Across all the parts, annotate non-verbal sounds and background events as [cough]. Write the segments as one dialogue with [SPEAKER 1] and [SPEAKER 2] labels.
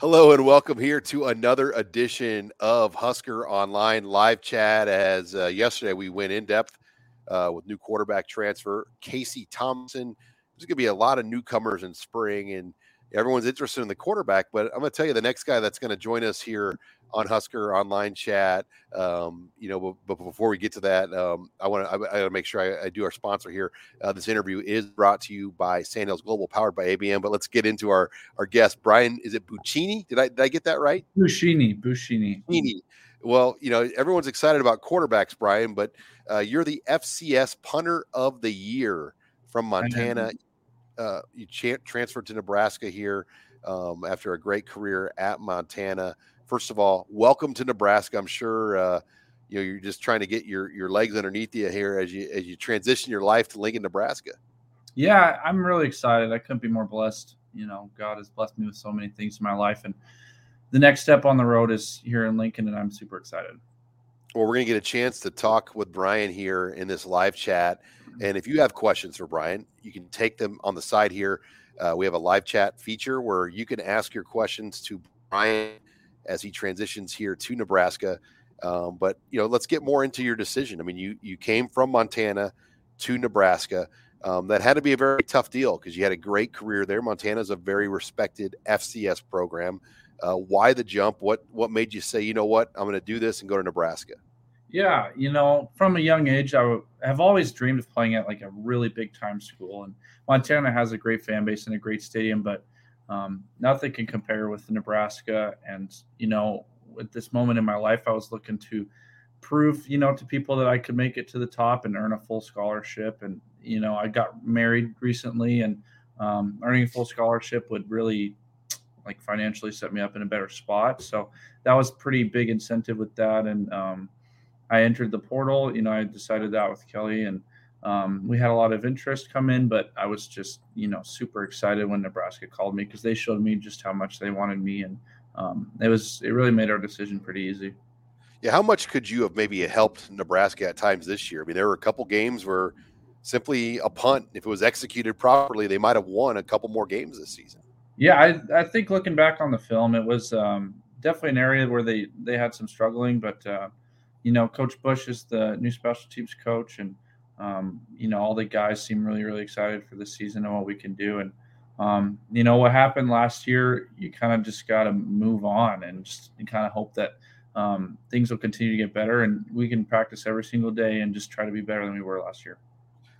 [SPEAKER 1] Hello and welcome here to another edition of Husker Online live chat. As uh, yesterday we went in depth uh, with new quarterback transfer Casey Thompson. There's going to be a lot of newcomers in spring, and everyone's interested in the quarterback. But I'm going to tell you the next guy that's going to join us here on Husker Online Chat. Um, you know, but, but, before we get to that, um, I want to I, I to make sure I, I, do our sponsor here. Uh, this interview is brought to you by Sandhills Global, powered by ABM. But let's get into our our guest, Brian. Is it Buccini? Did I did I get that right?
[SPEAKER 2] Buccini, Buccini.
[SPEAKER 1] Buccini. Well, you know, everyone's excited about quarterbacks, Brian, but uh, you're the FCS punter of the year from Montana. Uh, you cha- transferred to Nebraska here um, after a great career at Montana first of all, welcome to Nebraska. I'm sure uh, you know you're just trying to get your your legs underneath you here as you as you transition your life to Lincoln, Nebraska.
[SPEAKER 2] Yeah, I'm really excited. I couldn't be more blessed. You know, God has blessed me with so many things in my life, and the next step on the road is here in Lincoln, and I'm super excited.
[SPEAKER 1] Well, we're going to get a chance to talk with Brian here in this live chat. And if you have questions for Brian, you can take them on the side here. Uh, we have a live chat feature where you can ask your questions to Brian as he transitions here to Nebraska. Um, but you know, let's get more into your decision. I mean, you you came from Montana to Nebraska. Um, that had to be a very tough deal because you had a great career there. Montana is a very respected FCS program. Uh, why the jump? What what made you say, you know what, I'm going to do this and go to Nebraska?
[SPEAKER 2] Yeah, you know, from a young age, I have always dreamed of playing at like a really big time school, and Montana has a great fan base and a great stadium, but um, nothing can compare with Nebraska. And, you know, at this moment in my life, I was looking to prove, you know, to people that I could make it to the top and earn a full scholarship. And, you know, I got married recently and um, earning a full scholarship would really like financially set me up in a better spot. So that was pretty big incentive with that. And um, I entered the portal, you know, I decided that with Kelly and, um, we had a lot of interest come in, but I was just, you know, super excited when Nebraska called me because they showed me just how much they wanted me, and um, it was it really made our decision pretty easy.
[SPEAKER 1] Yeah, how much could you have maybe helped Nebraska at times this year? I mean, there were a couple games where simply a punt, if it was executed properly, they might have won a couple more games this season.
[SPEAKER 2] Yeah, I, I think looking back on the film, it was um, definitely an area where they they had some struggling, but uh, you know, Coach Busch is the new special teams coach, and um, you know, all the guys seem really, really excited for the season and what we can do. And, um, you know, what happened last year, you kind of just got to move on and just kind of hope that um, things will continue to get better and we can practice every single day and just try to be better than we were last year.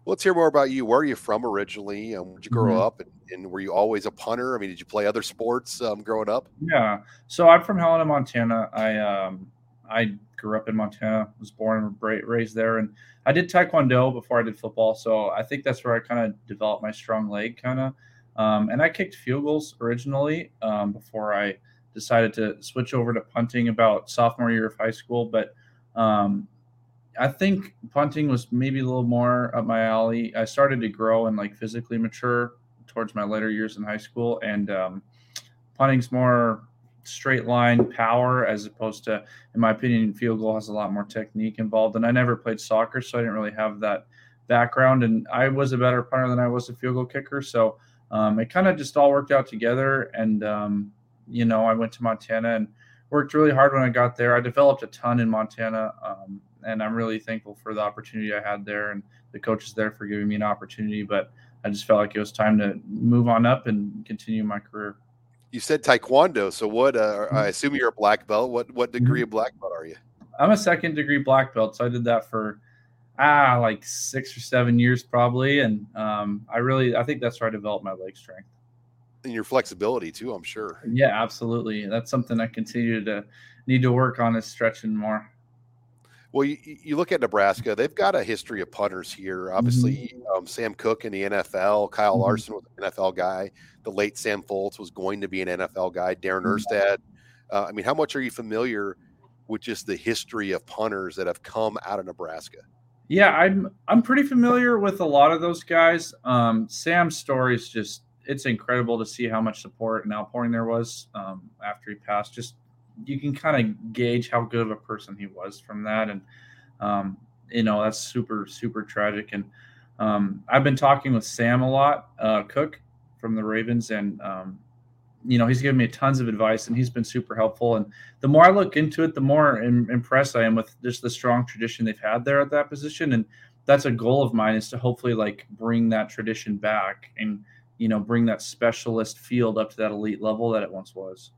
[SPEAKER 1] Well, let's hear more about you. Where are you from originally? Um, where'd you grow mm-hmm. up? And, and, were you always a punter? I mean, did you play other sports um, growing up?
[SPEAKER 2] Yeah. So I'm from Helena, Montana. I um, I grew up in Montana, was born and raised there, and I did taekwondo before I did football. So I think that's where I kind of developed my strong leg, kind of. Um, and I kicked field goals originally um, before I decided to switch over to punting about sophomore year of high school. But um, I think punting was maybe a little more up my alley. I started to grow and like physically mature towards my later years in high school, and um, punting's more straight line power as opposed to, in my opinion, field goal has a lot more technique involved. And I never played soccer, so I didn't really have that background. And I was a better punter than I was a field goal kicker. So um, it kind of just all worked out together. And, um, you know, I went to Montana and worked really hard when I got there. I developed a ton in Montana. Um, and I'm really thankful for the opportunity I had there and the coaches there for giving me an opportunity. But I just felt like it was time to move on up and continue my career
[SPEAKER 1] you said taekwondo. So what? Uh, I mm-hmm. assume you're a black belt. What what degree mm-hmm. of black belt are you?
[SPEAKER 2] I'm a second degree black belt. So I did that for ah like six or seven years probably, and um, I really I think that's where I developed my leg strength
[SPEAKER 1] and your flexibility too. I'm sure.
[SPEAKER 2] Yeah, absolutely. That's something I continue to need to work on is stretching more.
[SPEAKER 1] Well, you, you, look at Nebraska; they've got a history of punters here. Obviously, mm-hmm. um, Sam Koch in the NFL, Kyle mm-hmm. Larson was an NFL guy. The late Sam Foltz was going to be an NFL guy. Darren mm-hmm. Erstad. Uh, I mean, how much are you familiar with just the history of punters that have come out of Nebraska?
[SPEAKER 2] Yeah, I'm I'm pretty familiar with a lot of those guys. Um, Sam's story is just it's incredible to see how much support and outpouring there was um, after he passed. Just you can kind of gauge how good of a person he was from that, and um, you know that's super super tragic. And um, I've been talking with Sam a lot, uh, Koch from the Ravens, and um, you know he's given me tons of advice, and he's been super helpful. And the more I look into it, the more Im- impressed I am with just the strong tradition they've had there at that position, and that's a goal of mine is to hopefully like bring that tradition back and you know bring that specialist field up to that elite level that it once was.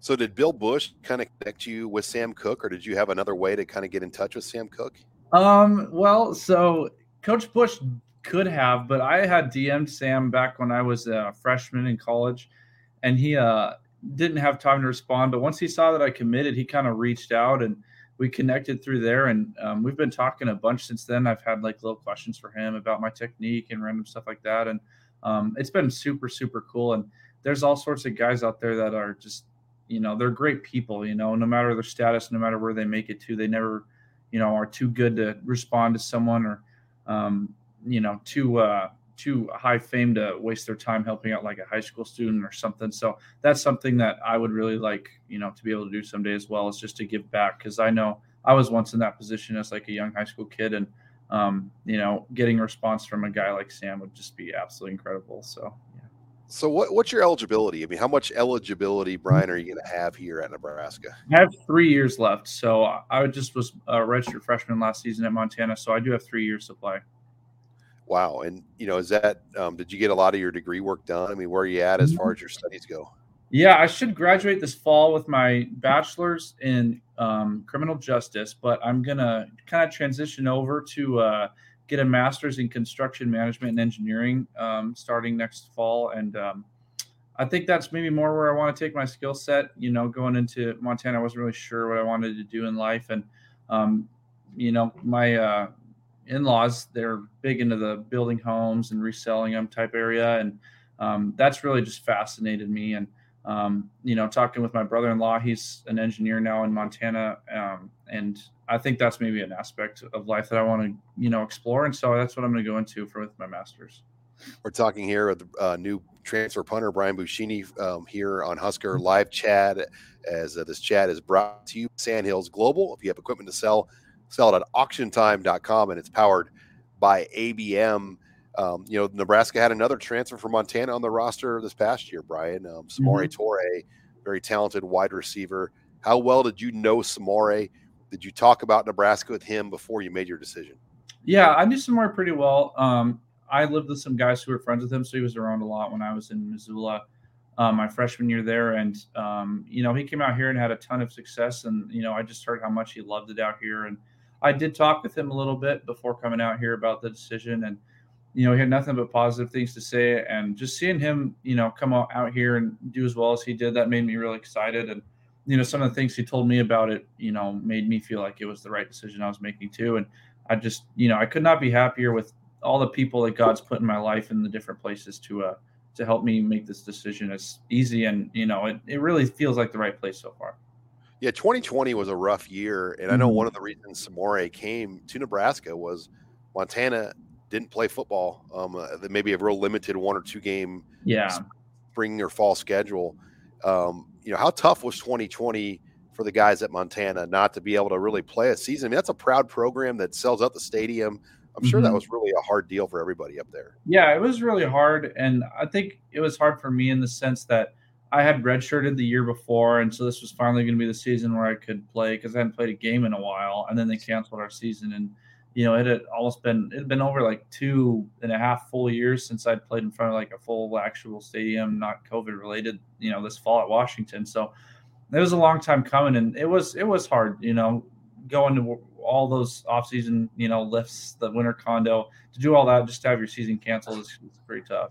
[SPEAKER 1] So did Bill Busch kind of connect you with Sam Koch, or did you have another way to kind of get in touch with Sam Koch?
[SPEAKER 2] Um, well, so Coach Busch could have, but I had DM'd Sam back when I was a freshman in college, and he uh, didn't have time to respond. But once he saw that I committed, he kind of reached out and we connected through there, and um, we've been talking a bunch since then. I've had like little questions for him about my technique and random stuff like that, and um, it's been super super cool. And there's all sorts of guys out there that are just you know they're great people you know no matter their status no matter where they make it to they never you know are too good to respond to someone or um, you know too uh, too high fame to waste their time helping out like a high school student or something. So that's something that i would really like you know to be able to do someday as well is just to give back because i know i was once in that position as like a young high school kid and um, you know getting a response from a guy like sam would just be absolutely incredible. So
[SPEAKER 1] so what, what's your eligibility? I mean, how much eligibility, Brian, are you going to have here at Nebraska?
[SPEAKER 2] I have three years left. So I just was a registered freshman last season at Montana, so I do have three years to play.
[SPEAKER 1] Wow, and you know, is that um, did you get a lot of your degree work done? I mean, where are you at as far as your studies go?
[SPEAKER 2] Yeah, I should graduate this fall with my bachelor's in um, criminal justice, but I'm gonna kind of transition over to uh, get a master's in construction management and engineering um, starting next fall. And um, I think that's maybe more where I want to take my skill set. You know, going into Montana, I wasn't really sure what I wanted to do in life. And, um, you know, my uh, in laws, they're big into the building homes and reselling them type area. And um, that's really just fascinated me. And, um, you know, talking with my brother-in-law, he's an engineer now in Montana, um, and I think that's maybe an aspect of life that I want to, you know, explore. And so that's what I'm going to go into for with my master's.
[SPEAKER 1] We're talking here with uh, new transfer punter Brian Buschini um, here on Husker Live Chat. As uh, this chat is brought to you, Sandhills Global. If you have equipment to sell, sell it at auctiontime.com, and it's powered by ABM. Um, you know, Nebraska had another transfer from Montana on the roster this past year, Brian. Um, Samori mm-hmm. Toure, very talented wide receiver. How well did you know Samori? Did you talk about Nebraska with him before you made your decision?
[SPEAKER 2] Yeah, I knew Samori pretty well. Um, I lived with some guys who were friends with him, so he was around a lot when I was in Missoula, um, my freshman year there. And um, you know, he came out here and had a ton of success. And you know, I just heard how much he loved it out here. And I did talk with him a little bit before coming out here about the decision. And you know, he had nothing but positive things to say. And just seeing him, you know, come out, out here and do as well as he did, that made me really excited. And, you know, some of the things he told me about it, you know, made me feel like it was the right decision I was making too. And I just, you know, I could not be happier with all the people that God's put in my life in the different places to, uh, to help me make this decision as easy. And, you know, it, it really feels like the right place so far.
[SPEAKER 1] Yeah, 2020 was a rough year. And I know mm-hmm. one of the reasons Samori came to Nebraska was Montana didn't play football. Um, uh, maybe a real limited one or two game
[SPEAKER 2] yeah
[SPEAKER 1] spring or fall schedule. Um, you know, how tough was 2020 for the guys at Montana not to be able to really play a season? I mean, that's a proud program that sells out the stadium. I'm sure mm-hmm. that was really a hard deal for everybody up there.
[SPEAKER 2] Yeah, it was really hard, and I think it was hard for me in the sense that I had redshirted the year before, and so this was finally going to be the season where I could play because I hadn't played a game in a while, and then they canceled our season and you know, it had almost been it had been over like two and a half full years since I'd played in front of like a full actual stadium, not COVID related, you know, this fall at Washington. So it was a long time coming and it was it was hard, you know, going to all those off season, you know, lifts, the winter condo, to do all that just to have your season canceled is, is pretty tough.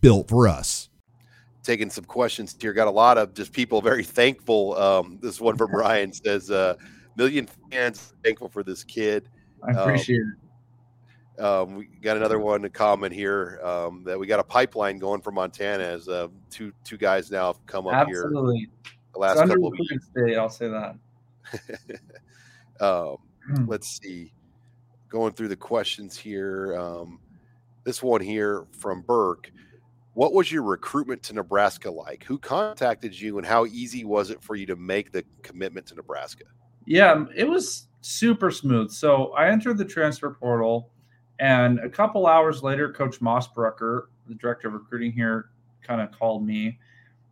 [SPEAKER 3] built for us.
[SPEAKER 1] Taking some questions here. Got a lot of just people very thankful. Um, this one from Ryan says, uh, million fans thankful for this kid.
[SPEAKER 2] I appreciate
[SPEAKER 1] um, it. Um, we got another one to comment here um, that we got a pipeline going from Montana as uh, two two guys now have come up
[SPEAKER 2] Absolutely.
[SPEAKER 1] here. The last it's couple of weeks.
[SPEAKER 2] Day, I'll say that. [laughs]
[SPEAKER 1] um, hmm. let's see. Going through the questions here. Um, this one here from Burke. What was your recruitment to Nebraska like? Who contacted you, and how easy was it for you to make the commitment to Nebraska?
[SPEAKER 2] Yeah, it was super smooth. So I entered the transfer portal, and a couple hours later, Coach Mossbrucker, the director of recruiting here, kind of called me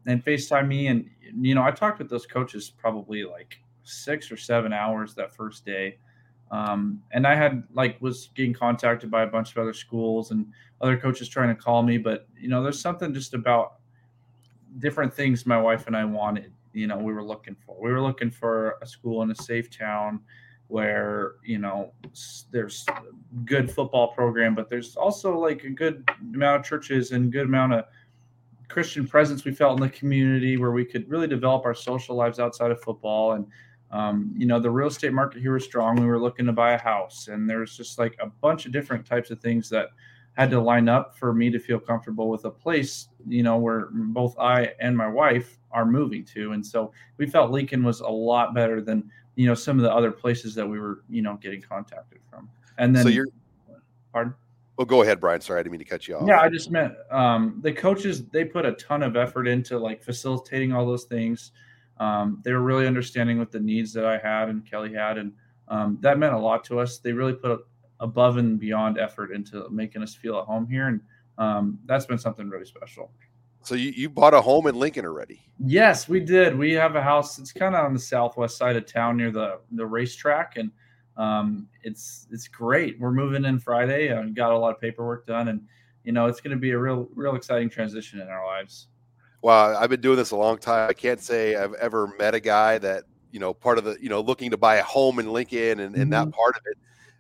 [SPEAKER 2] and FaceTime me. And, you know, I talked with those coaches probably like six or seven hours that first day. Um, and I had like was getting contacted by a bunch of other schools and other coaches trying to call me, but you know, there's something just about different things my wife and I wanted. You know, we were looking for. We were looking for a school in a safe town where you know there's good football program, but there's also like a good amount of churches and good amount of Christian presence we felt in the community where we could really develop our social lives outside of football and um, you know, the real estate market here was strong. We were looking to buy a house, and there's just like a bunch of different types of things that had to line up for me to feel comfortable with a place, you know, where both I and my wife are moving to. And so we felt Lincoln was a lot better than, you know, some of the other places that we were, you know, getting contacted from. And then,
[SPEAKER 1] so you're,
[SPEAKER 2] pardon?
[SPEAKER 1] Well, go ahead, Brian. Sorry, I didn't mean to cut you off.
[SPEAKER 2] Yeah, I just meant um, the coaches, they put a ton of effort into like facilitating all those things um, they were really understanding with the needs that I had and Kelly had, and um, that meant a lot to us. They really put above and beyond effort into making us feel at home here, and um, that's been something really special.
[SPEAKER 1] So you, you bought a home in Lincoln already?
[SPEAKER 2] Yes, we did. We have a house. It's kind of on the southwest side of town near the the racetrack, and um, it's it's great. We're moving in Friday. and got a lot of paperwork done, and you know it's going to be a real real exciting transition in our lives.
[SPEAKER 1] Well, I've been doing this a long time. I can't say I've ever met a guy that you know part of the you know looking to buy a home in Lincoln and, and mm-hmm. that part of it.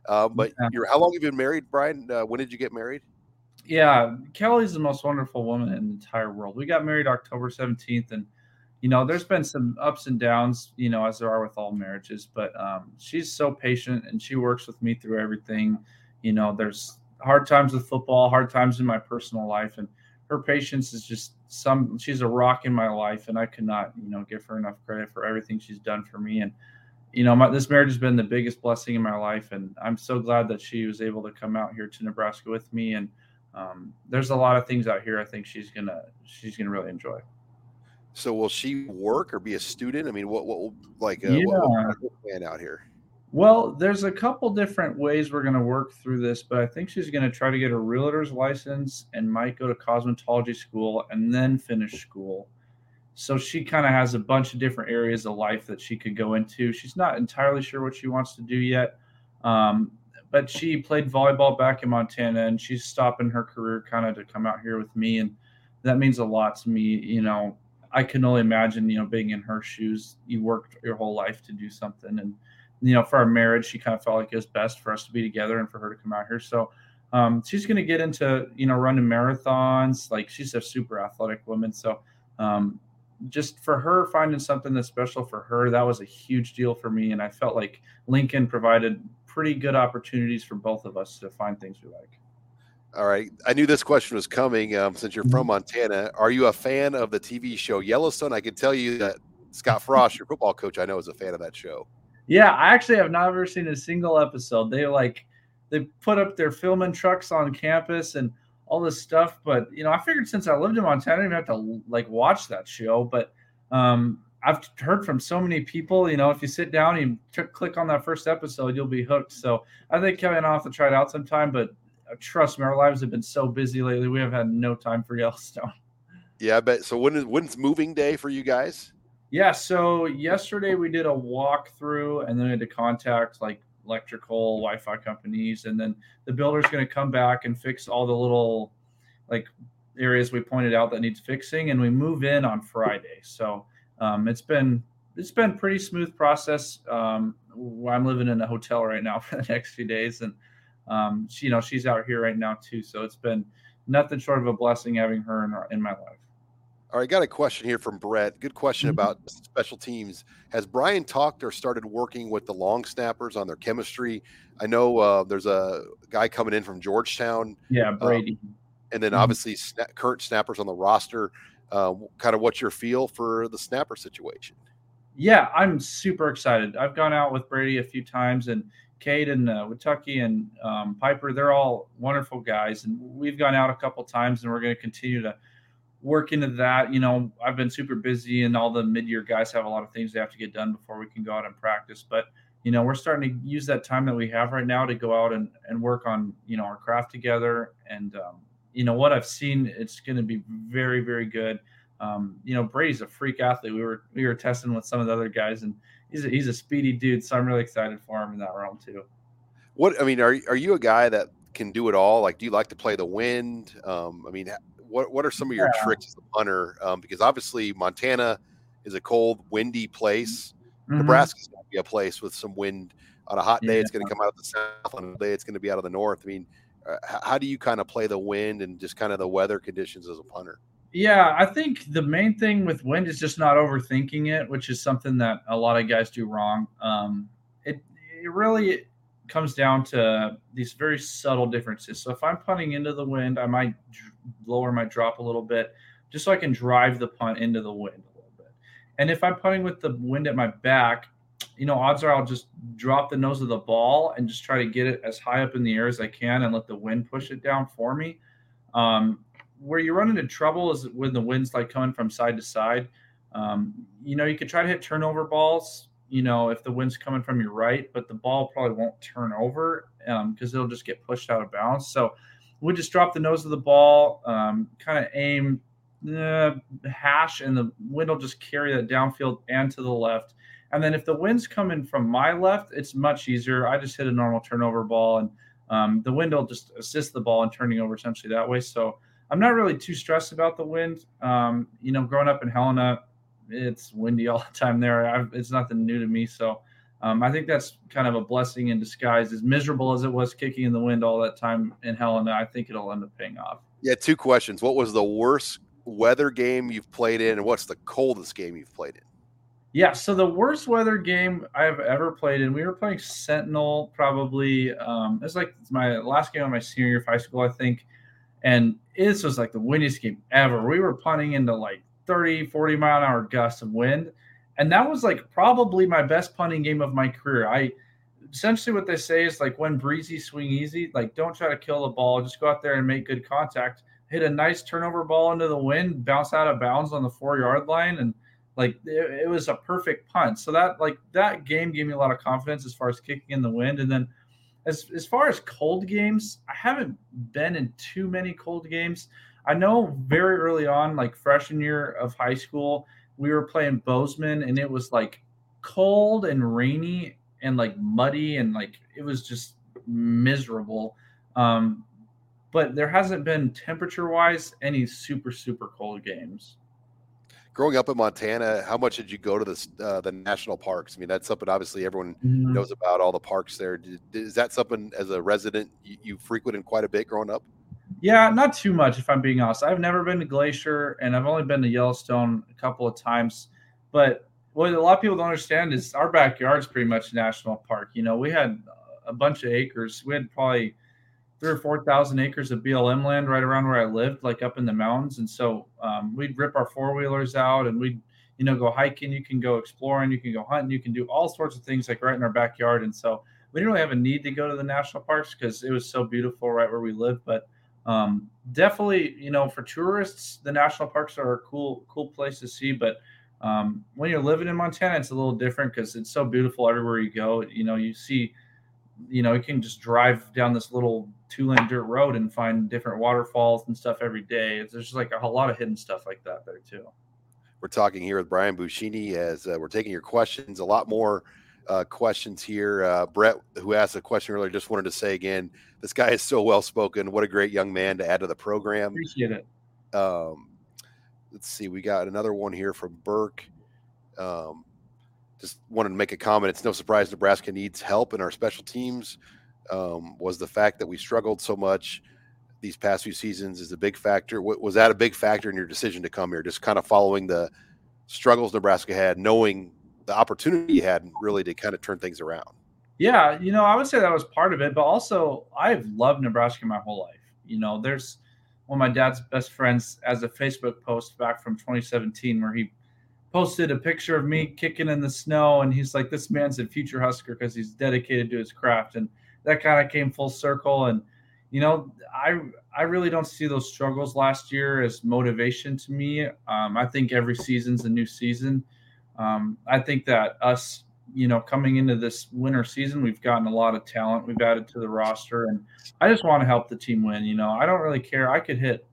[SPEAKER 1] Uh, but yeah. you're how long have you been married, Brian? Uh, when did you get married?
[SPEAKER 2] Yeah, Kelly's the most wonderful woman in the entire world. We got married October 17th, and you know, there's been some ups and downs, you know, as there are with all marriages. But um, she's so patient, and she works with me through everything. You know, there's hard times with football, hard times in my personal life, and her patience is just some she's a rock in my life and i cannot you know give her enough credit for everything she's done for me. And you know my, this marriage has been the biggest blessing in my life and i'm so glad that she was able to come out here to nebraska with me. And um, there's a lot of things out here i think she's gonna she's gonna really enjoy.
[SPEAKER 1] So will she work or be a student? I mean what what will like uh, yeah. what, what plan out here
[SPEAKER 2] well, there's a couple different ways we're going to work through this, but I think she's going to try to get a realtor's license and might go to cosmetology school and then finish school. So she kind of has a bunch of different areas of life that she could go into. She's not entirely sure what she wants to do yet, um, but she played volleyball back in Montana and she's stopping her career kind of to come out here with me. And that means a lot to me. You know, I can only imagine, you know, being in her shoes. You worked your whole life to do something and you know, for our marriage, she kind of felt like it was best for us to be together and for her to come out here. So um, she's going to get into, you know, running marathons. Like she's a super athletic woman. So um, just for her finding something that's special for her, that was a huge deal for me. And I felt like Lincoln provided pretty good opportunities for both of us to find things we like.
[SPEAKER 1] All right. I knew this question was coming um, since you're from mm-hmm. Montana. Are you a fan of the TV show Yellowstone? I can tell you that Scott Frost, your football coach, I know is a fan of that show.
[SPEAKER 2] Yeah, I actually have never seen a single episode. They like they put up their filming trucks on campus and all this stuff. But you know, I figured since I lived in Montana, I didn't have to like watch that show. But um, I've heard from so many people. You know, if you sit down and you click on that first episode, you'll be hooked. So I think Kevin, I'll have to try it out sometime. But uh, trust me, our lives have been so busy lately. We have had no time for Yellowstone. [laughs]
[SPEAKER 1] Yeah, but so when is when's moving day for you guys?
[SPEAKER 2] Yeah, so yesterday we did a walkthrough and then we had to contact like electrical Wi-Fi companies, and then the builder's going to come back and fix all the little like areas we pointed out that needs fixing, and we move in on Friday. So um, it's been it's been pretty smooth process. Um, I'm living in a hotel right now [laughs] for the next few days, and um, she, you know she's out here right now too. So it's been nothing short of a blessing having her in, our, in my life.
[SPEAKER 1] All right, got a question here from Brett. Good question mm-hmm. about special teams. Has Brian talked or started working with the long snappers on their chemistry? I know uh, there's a guy coming in from Georgetown.
[SPEAKER 2] Yeah, um, Brady. Um,
[SPEAKER 1] and then mm-hmm. obviously sna- current snappers on the roster. Uh, kind of what's your feel for the snapper situation?
[SPEAKER 2] Yeah, I'm super excited. I've gone out with Brady a few times, and Cade and uh, Witucky and um, Piper, they're all wonderful guys. And we've gone out a couple times, and we're going to continue to – work into that. You know, I've been super busy, and all the mid-year guys have a lot of things they have to get done before we can go out and practice. But you know, we're starting to use that time that we have right now to go out and, and work on you know our craft together. And um, you know what I've seen, it's going to be very very good. Um, you know, Brady's a freak athlete. We were we were testing with some of the other guys, and he's a, he's a speedy dude. So I'm really excited for him in that realm too.
[SPEAKER 1] What I mean, are are you a guy that can do it all? Like, do you like to play the wind? Um, I mean, what what are some of your yeah. tricks as a punter? Um, because obviously Montana is a cold, windy place. Mm-hmm. Nebraska's going to be a place with some wind. On a hot day, yeah. it's going to come out of the south. On a day, it's going to be out of the north. I mean, uh, how do you kind of play the wind and just kind of the weather conditions as a punter?
[SPEAKER 2] Yeah, I think the main thing with wind is just not overthinking it, which is something that a lot of guys do wrong. Um, it it really comes down to these very subtle differences. So if I'm punting into the wind, I might lower my drop a little bit just so I can drive the punt into the wind a little bit. And if I'm punting with the wind at my back, you know, odds are I'll just drop the nose of the ball and just try to get it as high up in the air as I can and let the wind push it down for me. Um, where you run into trouble is when the wind's like coming from side to side. Um, you know, you could try to hit turnover balls, you know, if the wind's coming from your right, but the ball probably won't turn over because um, it'll just get pushed out of bounds. So we just drop the nose of the ball, um, kind of aim uh, hash, and the wind will just carry that downfield and to the left. And then if the wind's coming from my left, it's much easier. I just hit a normal turnover ball, and um, the wind will just assist the ball in turning over essentially that way. So I'm not really too stressed about the wind. Um, you know, growing up in Helena, it's windy all the time there. I've, it's nothing new to me. So um, I think that's kind of a blessing in disguise. As miserable as it was kicking in the wind all that time in Helena, I think it'll end up paying off.
[SPEAKER 1] Yeah, two questions. What was the worst weather game you've played in, and what's the coldest game you've played in?
[SPEAKER 2] Yeah, so the worst weather game I've ever played in, we were playing Sentinel probably. Um, it was like my last game of my senior year of high school, I think. And this was like the windiest game ever. We were punting into like 30, 40 mile an hour gusts of wind and that was like probably my best punting game of my career. I essentially what they say is like when breezy, swing easy. Like don't try to kill the ball, just go out there and make good contact. Hit a nice turnover ball into the wind, bounce out of bounds on the four yard line, and like it, it was a perfect punt. So that like that game gave me a lot of confidence as far as kicking in the wind. And then as as far as cold games, I haven't been in too many cold games. I know very early on, like freshman year of high school, we were playing Bozeman and it was like cold and rainy and like muddy and like it was just miserable. Um, but there hasn't been temperature wise any super super cold games.
[SPEAKER 1] Growing up in Montana, how much did you go to the uh, the national parks? I mean, that's something obviously everyone mm-hmm. knows about all the parks there. Is that something as a resident you, you frequented quite a bit growing up?
[SPEAKER 2] Yeah, not too much if I'm being honest. I've never been to Glacier and I've only been to Yellowstone a couple of times. But what a lot of people don't understand is our backyard's pretty much national park. You know, we had a bunch of acres. We had probably three or four thousand acres of BLM land right around where I lived, like up in the mountains. And so um, we'd rip our four wheelers out and we'd, you know, go hiking. You can go exploring. You can go hunting. You can do all sorts of things like right in our backyard. And so we didn't really have a need to go to the national parks because it was so beautiful right where we live. But um, definitely, you know, for tourists, the national parks are a cool, cool place to see. But um, when you're living in Montana, it's a little different because it's so beautiful everywhere you go. You know, you see you know, you can just drive down this little two lane dirt road and find different waterfalls and stuff every day. There's just like a, a lot of hidden stuff like that there too.
[SPEAKER 1] We're talking here with Brian Buschini as uh, we're taking your questions. A lot more uh, questions here. Uh, Brett, who asked a question earlier, just wanted to say again, this guy is so well spoken. What a great young man to add to the program.
[SPEAKER 2] Appreciate it.
[SPEAKER 1] Um, let's see, we got another one here from Burke. Um, just wanted to make a comment. It's no surprise Nebraska needs help in our special teams. Um, was the fact that we struggled so much these past few seasons is a big factor. Was that a big factor in your decision to come here? Just kind of following the struggles Nebraska had, knowing the opportunity you had, really to kind of turn things around.
[SPEAKER 2] Yeah, you know, I would say that was part of it, but also I've loved Nebraska my whole life. You know, there's one of my dad's best friends as a Facebook post back from 2017 where he posted a picture of me kicking in the snow and he's like this man's a future husker because he's dedicated to his craft and that kind of came full circle and you know i i really don't see those struggles last year as motivation to me um, i think every season's a new season um, i think that us you know coming into this winter season we've gotten a lot of talent we've added to the roster and i just want to help the team win you know i don't really care i could hit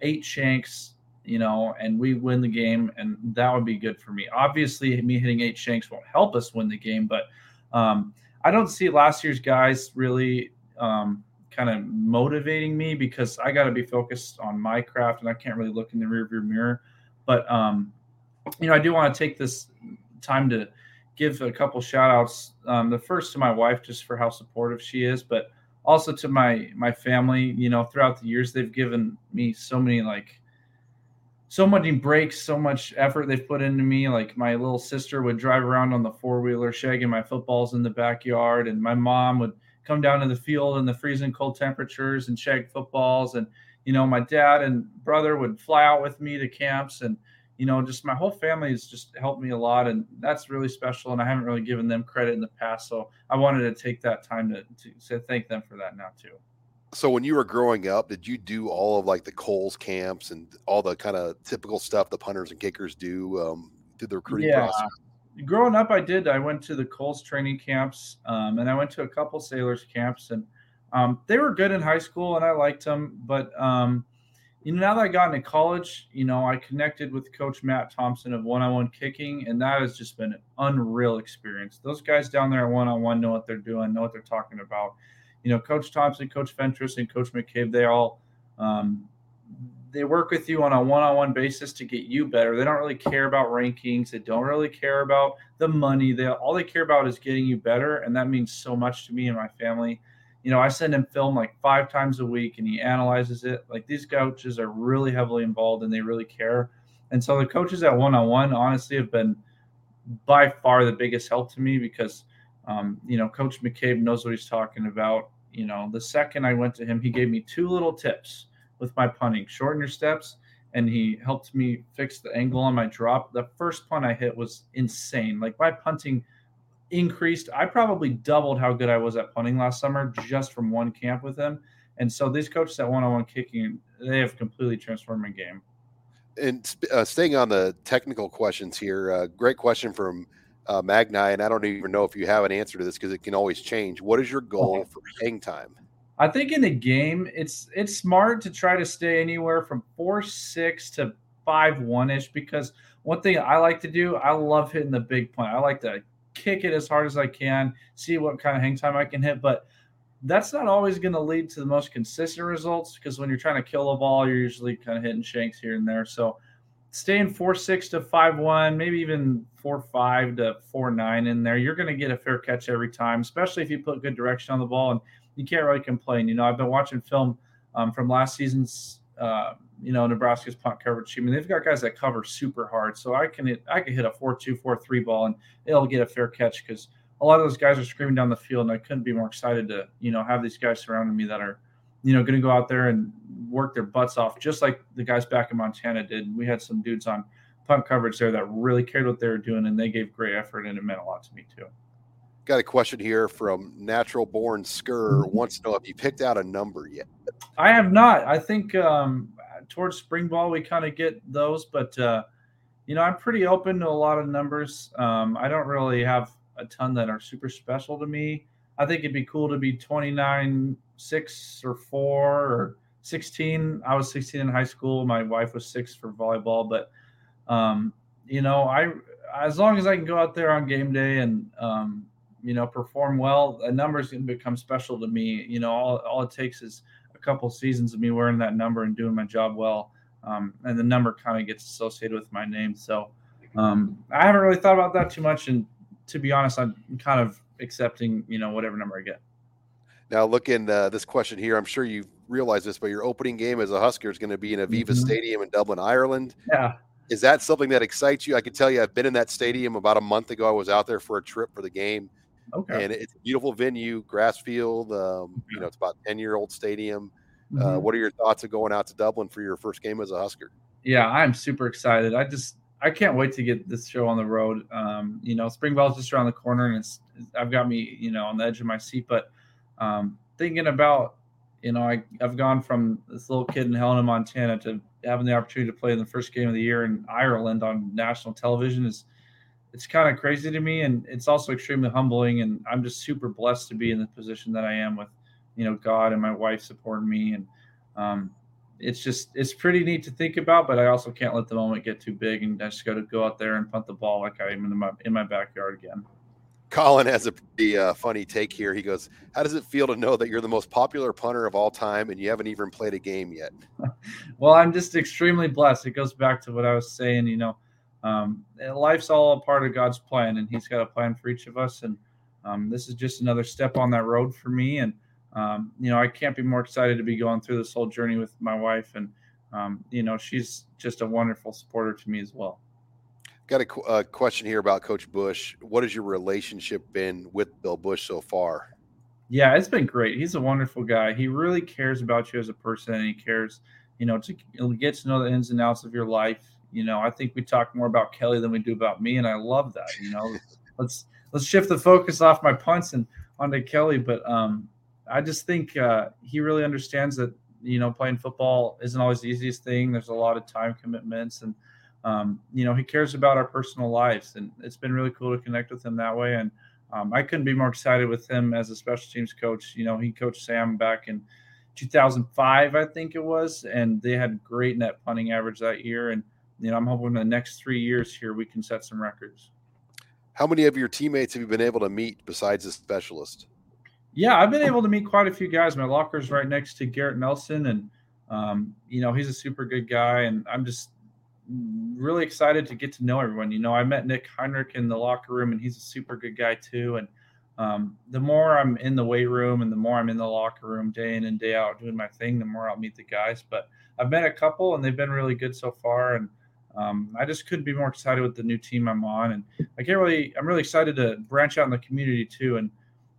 [SPEAKER 2] eight shanks you know, and we win the game, and that would be good for me. Obviously, me hitting eight shanks won't help us win the game, but um, I don't see last year's guys really um, kind of motivating me because I got to be focused on my craft, and I can't really look in the rearview mirror. But um, you know, I do want to take this time to give a couple shout outs. Um, the first to my wife, just for how supportive she is, but also to my my family. You know, throughout the years, they've given me so many like so many breaks, so much effort they've put into me. Like my little sister would drive around on the four wheeler, shagging my footballs in the backyard, and my mom would come down to the field in the freezing cold temperatures and shag footballs. And you know, my dad and brother would fly out with me to camps, and you know, just my whole family has just helped me a lot, and that's really special. And I haven't really given them credit in the past, so I wanted to take that time to to say thank them for that now too
[SPEAKER 1] so when you were growing up, did you do all of like the Kohl's camps and all the kind of typical stuff the punters and kickers do um, through the recruiting yeah. process?
[SPEAKER 2] Growing up, I did. I went to the Kohl's training camps, um, and I went to a couple Sailer's camps, and um, they were good in high school, and I liked them. But um, you know, now that I got into college, you know, I connected with Coach Matt Thompson of one-on-one kicking, and that has just been an unreal experience. Those guys down there one-on-one know what they're doing, know what they're talking about you know, Coach Thompson, Coach Fentress, and Coach McCabe, they all um, they work with you on a one-on-one basis to get you better. They don't really care about rankings. They don't really care about the money. They all they care about is getting you better, and that means so much to me and my family. You know, I send him film like five times a week, and he analyzes it. Like these coaches are really heavily involved, and they really care. And so the coaches at one-on-one, honestly, have been by far the biggest help to me because um, you know, Coach McCabe knows what he's talking about. You know, the second I went to him, he gave me two little tips with my punting shorten your steps, and he helped me fix the angle on my drop. The first punt I hit was insane. Like my punting increased. I probably doubled how good I was at punting last summer just from one camp with him. And so these coaches at one on one kicking, they have completely transformed my game.
[SPEAKER 1] And uh, staying on the technical questions here, uh, great question from uh, Magni, and I don't even know if you have an answer to this because it can always change. What is your goal okay. for hang time?
[SPEAKER 2] I think in the game, it's it's smart to try to stay anywhere from four six to five one ish because one thing I like to do, I love hitting the big punt. I like to kick it as hard as I can, see what kind of hang time I can hit, but that's not always going to lead to the most consistent results because when you're trying to kill a ball, you're usually kind of hitting shanks here and there. So staying four six to five one, maybe even four five to four nine in there, you're going to get a fair catch every time, especially if you put good direction on the ball. And you can't really complain. You know, I've been watching film um, from last season's, uh, you know, Nebraska's punt coverage team, and they've got guys that cover super hard. So I can hit, I can hit a four two four three ball, and it'll get a fair catch because a lot of those guys are screaming down the field, and I couldn't be more excited to, you know, have these guys surrounding me that are you know, going to go out there and work their butts off, just like the guys back in Montana did. We had some dudes on punt coverage there that really cared what they were doing, and they gave great effort, and it meant a lot to me too.
[SPEAKER 1] Got a question here from Natural Born Skur. Mm-hmm. Wants to know if you picked out a number yet.
[SPEAKER 2] I have not. I think um, towards spring ball we kind of get those, but uh, you know I'm pretty open to a lot of numbers. Um, I don't really have a ton that are super special to me. I think it'd be cool to be 29, six or four or 16. I was 16 in high school. My wife was six for volleyball, but um, you know, I as long as I can go out there on game day and um, you know perform well, a number is going to become special to me. You know, all all it takes is couple seasons of me wearing that number and doing my job well, um, and the number kind of gets associated with my name. So um, I haven't really thought about that too much, and to be honest, I'm kind of accepting you know whatever number I get.
[SPEAKER 1] Now, looking uh, this question here, I'm sure you realize this, but your opening game as a Husker is going to be in Aviva mm-hmm. Stadium in Dublin, Ireland.
[SPEAKER 2] Yeah.
[SPEAKER 1] Is that something that excites you? I can tell you, I've been in that stadium about a month ago. I was out there for a trip for the game.
[SPEAKER 2] Okay.
[SPEAKER 1] And it's a beautiful venue, grass field. Um, You know, it's about 10 year old stadium. Uh, mm-hmm. Uh, what are your thoughts of going out to Dublin for your first game as a Husker?
[SPEAKER 2] Yeah, I'm super excited. I just, I can't wait to get this show on the road. Um, you know, spring ball is just around the corner, and it's I've got me, you know, on the edge of my seat. But um, thinking about, you know, I I've gone from this little kid in Helena, Montana, to having the opportunity to play in the first game of the year in Ireland on national television is it's kind of crazy to me, and it's also extremely humbling. And I'm just super blessed to be in the position that I am with, you know, God and my wife supporting me and. Um, it's just it's pretty neat to think about, but I also can't let the moment get too big, and I just got to go out there and punt the ball like I am in my in my backyard again.
[SPEAKER 1] Colin has a pretty uh, funny take here. He goes, "How does it feel to know that you're the most popular punter of all time, and you haven't even played a game yet?" [laughs]
[SPEAKER 2] well, I'm just extremely blessed. It goes back to what I was saying. You know, um, life's all a part of God's plan, and He's got a plan for each of us. And um, this is just another step on that road for me. And um, you know, I can't be more excited to be going through this whole journey with my wife, and um, you know, she's just a wonderful supporter to me as well.
[SPEAKER 1] Got a, a question here about Coach Busch. What has your relationship been with Bill Busch so far?
[SPEAKER 2] Yeah, it's been great. He's a wonderful guy. He really cares about you as a person, and he cares, you know, to get to know the ins and outs of your life. You know, I think we talk more about Kelly than we do about me, and I love that. You know, let's let's shift the focus off my punts and onto Kelly. But um, I just think uh, he really understands that you know playing football isn't always the easiest thing. There's a lot of time commitments, and um, you know he cares about our personal lives, and it's been really cool to connect with him that way. And um, I couldn't be more excited with him as a special teams coach. You know, he coached Sam back in 2005, I think it was, and they had great net punting average that year. And you know, I'm hoping the next three years here we can set some records.
[SPEAKER 1] How many of your teammates have you been able to meet besides the specialist?
[SPEAKER 2] Yeah, I've been able to meet quite a few guys. My locker's right next to Garrett Nelson, and um, you know he's a super good guy, and I'm just really excited to get to know everyone. You know, I met Nick Henrich in the locker room, and he's a super good guy too. And um, the more I'm in the weight room, and the more I'm in the locker room day in and day out doing my thing, the more I'll meet the guys. But I've met a couple, and they've been really good so far, and um, I just couldn't be more excited with the new team I'm on, and I can't really. I'm really excited to branch out in the community too, and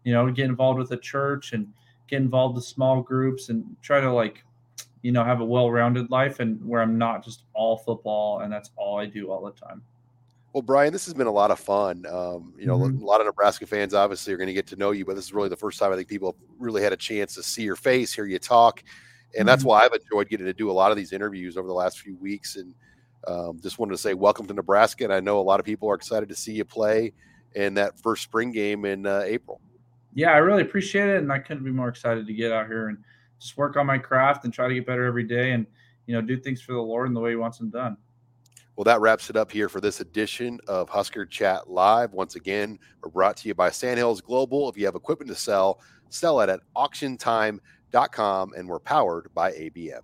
[SPEAKER 2] you know, get involved with the church and get involved with small groups and try to like, you know, have a well-rounded life and where I'm not just all football and that's all I do all the time.
[SPEAKER 1] Well, Brian, this has been a lot of fun. Um, you know, mm-hmm. a lot of Nebraska fans obviously are going to get to know you, but this is really the first time I think people really had a chance to see your face, hear you talk, and mm-hmm. that's why I've enjoyed getting to do a lot of these interviews over the last few weeks. And um, just wanted to say welcome to Nebraska, and I know a lot of people are excited to see you play in that first spring game in uh, April
[SPEAKER 2] yeah, I really appreciate it, and I couldn't be more excited to get out here and just work on my craft and try to get better every day, and you know, do things for the Lord and the way He wants them done.
[SPEAKER 1] Well, that wraps it up here for this edition of Husker Chat Live. Once again, we're brought to you by Sandhills Global. If you have equipment to sell, sell it at auctiontime.com, and we're powered by ABM.